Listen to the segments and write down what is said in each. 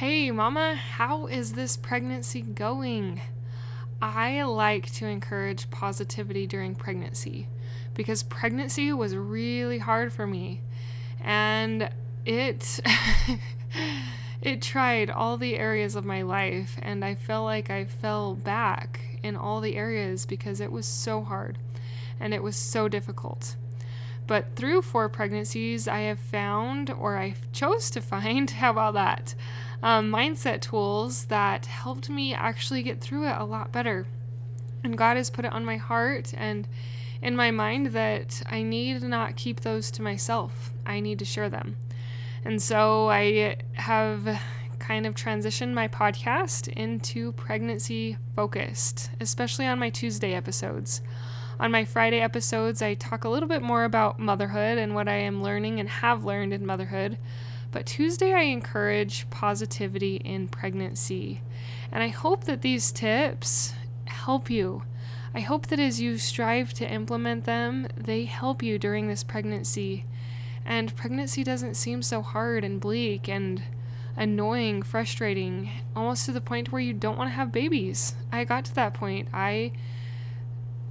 Hey, Mama, how is this pregnancy going? I like to encourage positivity during pregnancy because pregnancy was really hard for me and it it tried all the areas of my life and I felt like I fell back in all the areas because it was so hard and it was so difficult. But through four pregnancies, I have found, or I chose to find, how about that? Um, mindset tools that helped me actually get through it a lot better. And God has put it on my heart and in my mind that I need not keep those to myself. I need to share them. And so I have kind of transitioned my podcast into pregnancy focused, especially on my Tuesday episodes. On my Friday episodes, I talk a little bit more about motherhood and what I am learning and have learned in motherhood. But Tuesday, I encourage positivity in pregnancy. And I hope that these tips help you. I hope that as you strive to implement them, they help you during this pregnancy. And pregnancy doesn't seem so hard and bleak and annoying, frustrating, almost to the point where you don't want to have babies. I got to that point. I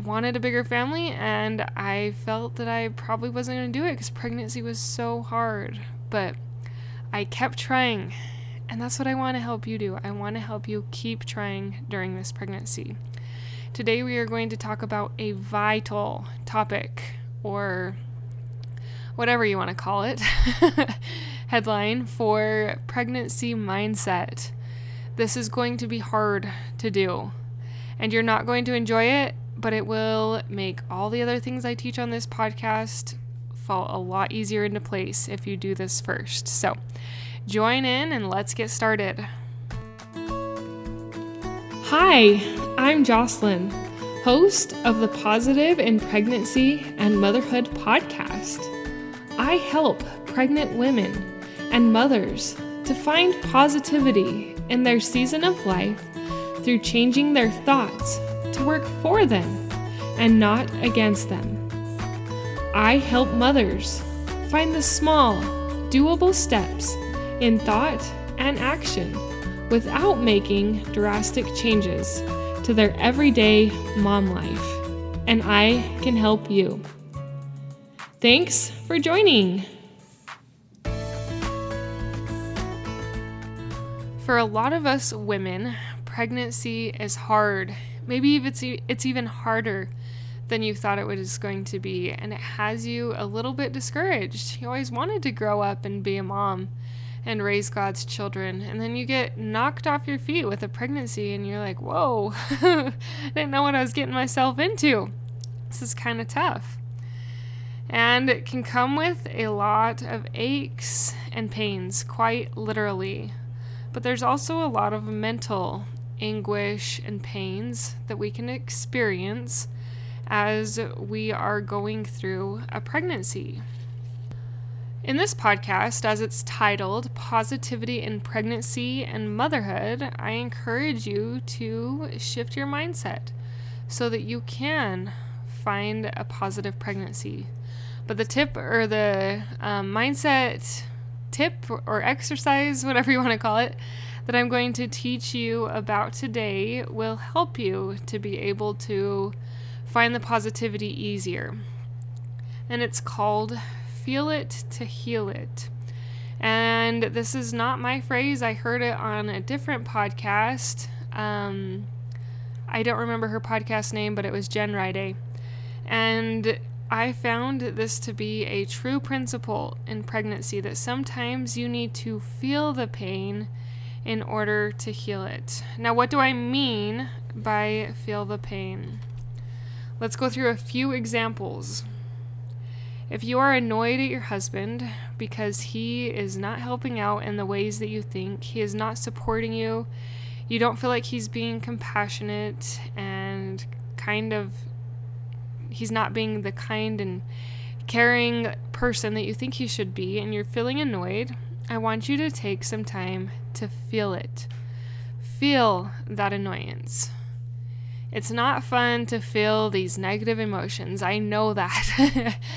wanted a bigger family and I felt that I probably wasn't going to do it because pregnancy was so hard. But I kept trying. And that's what I want to help you do. I want to help you keep trying during this pregnancy. Today, we are going to talk about a vital topic or whatever you want to call it headline for pregnancy mindset. This is going to be hard to do, and you're not going to enjoy it but it will make all the other things I teach on this podcast fall a lot easier into place if you do this first. So, join in and let's get started. Hi, I'm Jocelyn, host of the Positive in Pregnancy and Motherhood podcast. I help pregnant women and mothers to find positivity in their season of life through changing their thoughts to work for them and not against them. I help mothers find the small, doable steps in thought and action without making drastic changes to their everyday mom life. And I can help you. Thanks for joining. For a lot of us women, pregnancy is hard Maybe it's it's even harder than you thought it was going to be, and it has you a little bit discouraged. You always wanted to grow up and be a mom and raise God's children, and then you get knocked off your feet with a pregnancy, and you're like, "Whoa, I didn't know what I was getting myself into." This is kind of tough. And it can come with a lot of aches and pains, quite literally. But there's also a lot of mental anguish and pains that we can experience as we are going through a pregnancy. In this podcast, as it's titled Positivity in Pregnancy and Motherhood, I encourage you to shift your mindset so that you can find a positive pregnancy. But the tip or the um, mindset tip or exercise, whatever you want to call it, that I'm going to teach you about today will help you to be able to find the positivity easier. And it's called Feel It to Heal It. And this is not my phrase, I heard it on a different podcast. Um, I don't remember her podcast name, but it was Jen Riday. And I found this to be a true principle in pregnancy that sometimes you need to feel the pain in order to heal it. Now, what do I mean by feel the pain? Let's go through a few examples. If you are annoyed at your husband because he is not helping out in the ways that you think, he is not supporting you, you don't feel like he's being compassionate and kind of, he's not being the kind and caring person that you think he should be, and you're feeling annoyed, I want you to take some time to feel it. Feel that annoyance. It's not fun to feel these negative emotions. I know that.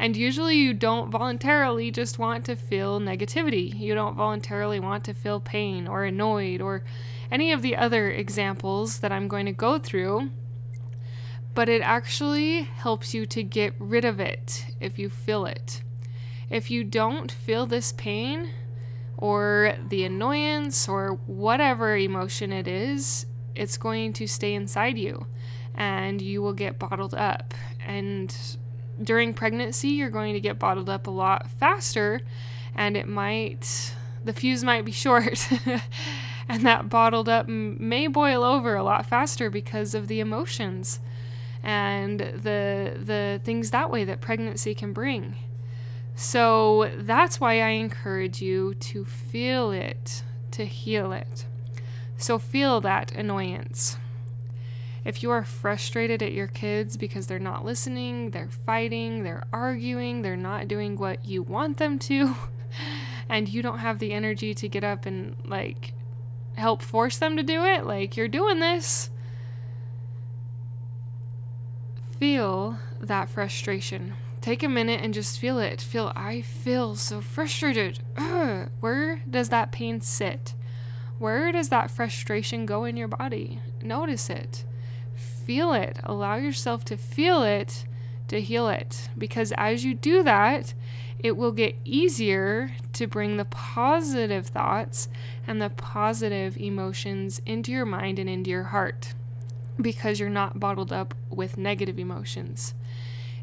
And usually you don't voluntarily just want to feel negativity. You don't voluntarily want to feel pain or annoyed or any of the other examples that I'm going to go through. But it actually helps you to get rid of it if you feel it. If you don't feel this pain or the annoyance or whatever emotion it is, it's going to stay inside you and you will get bottled up. And during pregnancy, you're going to get bottled up a lot faster, and it might, the fuse might be short. and that bottled up may boil over a lot faster because of the emotions and the the things that way that pregnancy can bring. So that's why I encourage you to feel it, to heal it. So feel that annoyance. If you are frustrated at your kids because they're not listening, they're fighting, they're arguing, they're not doing what you want them to, and you don't have the energy to get up and like help force them to do it, like you're doing this, feel that frustration. Take a minute and just feel it. Feel, I feel so frustrated. Where does that pain sit? Where does that frustration go in your body? Notice it feel it. Allow yourself to feel it to heal it. Because as you do that, it will get easier to bring the positive thoughts and the positive emotions into your mind and into your heart because you're not bottled up with negative emotions.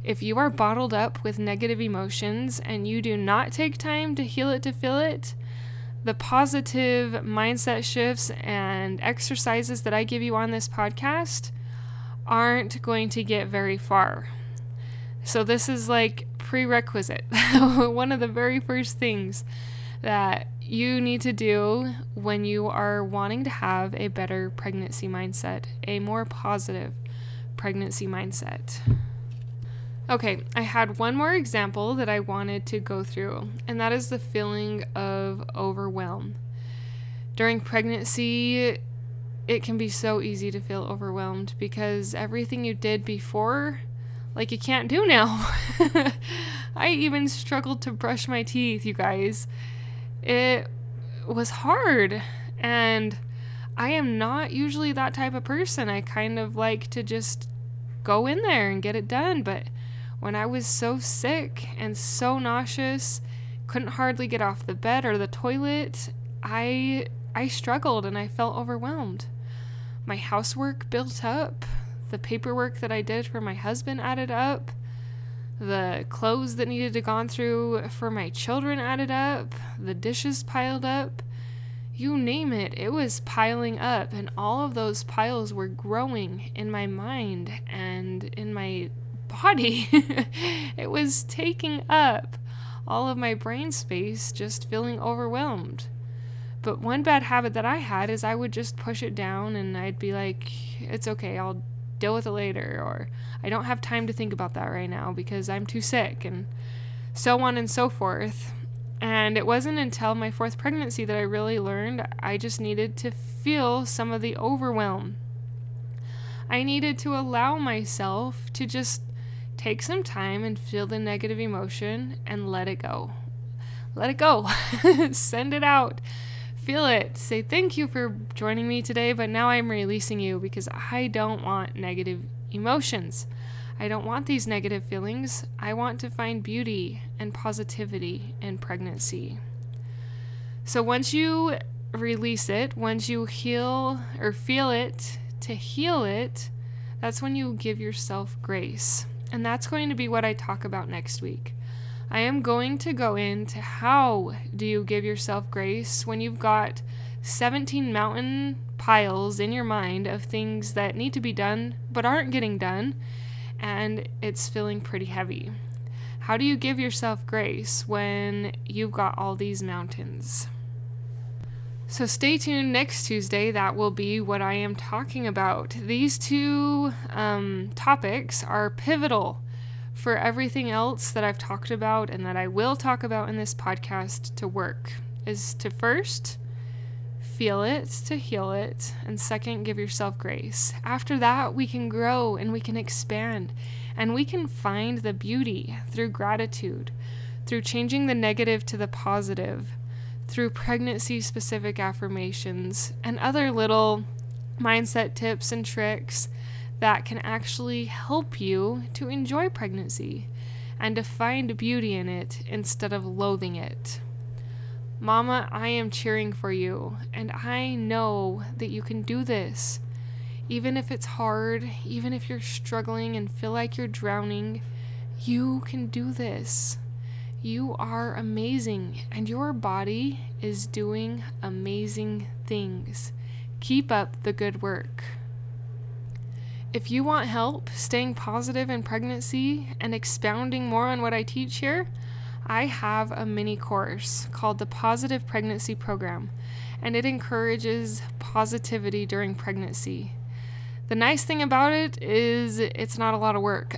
If you are bottled up with negative emotions and you do not take time to heal it to feel it, the positive mindset shifts and exercises that I give you on this podcast aren't going to get very far. So, this is like prerequisite. One of the very first things that you need to do when you are wanting to have a better pregnancy mindset, a more positive pregnancy mindset. Okay, I had one more example that I wanted to go through, and that is the feeling of overwhelm. During pregnancy, it can be so easy to feel overwhelmed because everything you did before, like you can't do now. I even struggled to brush my teeth, you guys. It was hard. And I am not usually that type of person. I kind of like to just go in there and get it done. But when I was so sick and so nauseous, couldn't hardly get off the bed or the toilet, I I struggled and I felt overwhelmed my housework built up, the paperwork that I did for my husband added up, the clothes that needed to gone through for my children added up, the dishes piled up. You name it, it was piling up, and all of those piles were growing in my mind and in my body. it was taking up all of my brain space, just feeling overwhelmed. But one bad habit that I had is I would just push it down and I'd be like, it's okay, I'll deal with it later, or I don't have time to think about that right now because I'm too sick, and so on and so forth. And it wasn't until my fourth pregnancy that I really learned I just needed to feel some of the overwhelm. I needed to allow myself to just take some time and feel the negative emotion and let it go. Let it go. Send it out feel it. Say thank you for joining me today, but now I'm releasing you because I don't want negative emotions. I don't want these negative feelings. I want to find beauty and positivity in pregnancy. So once you release it, once you heal or feel it to heal it, that's when you give yourself grace. And that's going to be what I talk about next week. I am going to go into how do you give yourself grace when you've got 17 mountain piles in your mind of things that need to be done but aren't getting done and it's feeling pretty heavy. How do you give yourself grace when you've got all these mountains? So stay tuned next Tuesday. That will be what I am talking about. These two um, topics are pivotal for everything else that I've talked about and that I will talk about in this podcast to work is to first feel it, to heal it, and second, give yourself grace. After that, we can grow and we can expand And we can find the beauty through gratitude, through changing the negative to the positive, through pregnancy specific affirmations, and other little mindset tips and tricks that can actually help you to enjoy pregnancy and to find beauty in it instead of loathing it. Mama, I am cheering for you, and I know that you can do this. Even if it's hard, even if you're struggling and feel like you're drowning, you can do this. You are amazing, and your body is doing amazing things. Keep up the good work. If you want help staying positive in pregnancy and expounding more on what I teach here, I have a mini course called the Positive Pregnancy Program, and it encourages positivity during pregnancy. The nice thing about it is it's not a lot of work.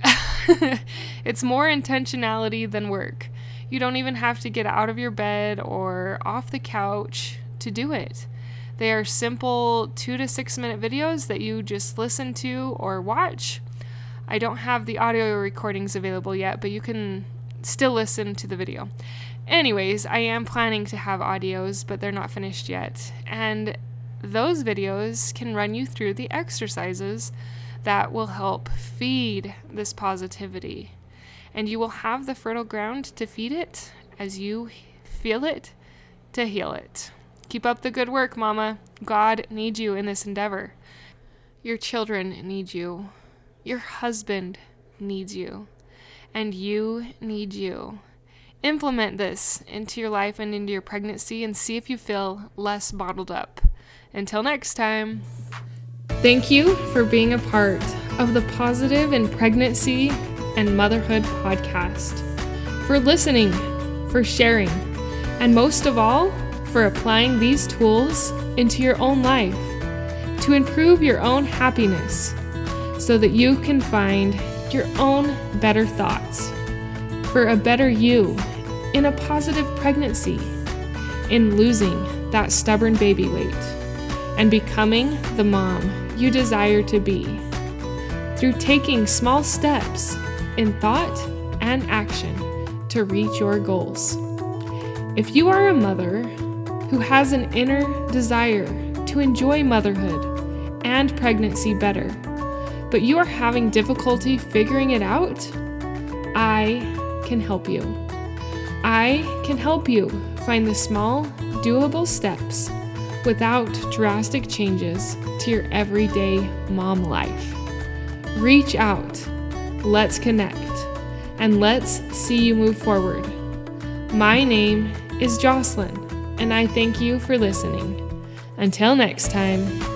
it's more intentionality than work. You don't even have to get out of your bed or off the couch to do it. They are simple two to six minute videos that you just listen to or watch. I don't have the audio recordings available yet, but you can still listen to the video. Anyways, I am planning to have audios, but they're not finished yet. And those videos can run you through the exercises that will help feed this positivity. And you will have the fertile ground to feed it as you feel it to heal it. Keep up the good work, Mama. God needs you in this endeavor. Your children need you. Your husband needs you. And you need you. Implement this into your life and into your pregnancy and see if you feel less bottled up. Until next time. Thank you for being a part of the Positive in Pregnancy and Motherhood podcast, for listening, for sharing, and most of all, for applying these tools into your own life to improve your own happiness so that you can find your own better thoughts for a better you in a positive pregnancy, in losing that stubborn baby weight, and becoming the mom you desire to be. Through taking small steps in thought and action to reach your goals. If you are a mother who has an inner desire to enjoy motherhood and pregnancy better, but you are having difficulty figuring it out, I can help you. I can help you find the small, doable steps without drastic changes to your everyday mom life. Reach out, let's connect, and let's see you move forward. My name is Jocelyn and I thank you for listening. Until next time.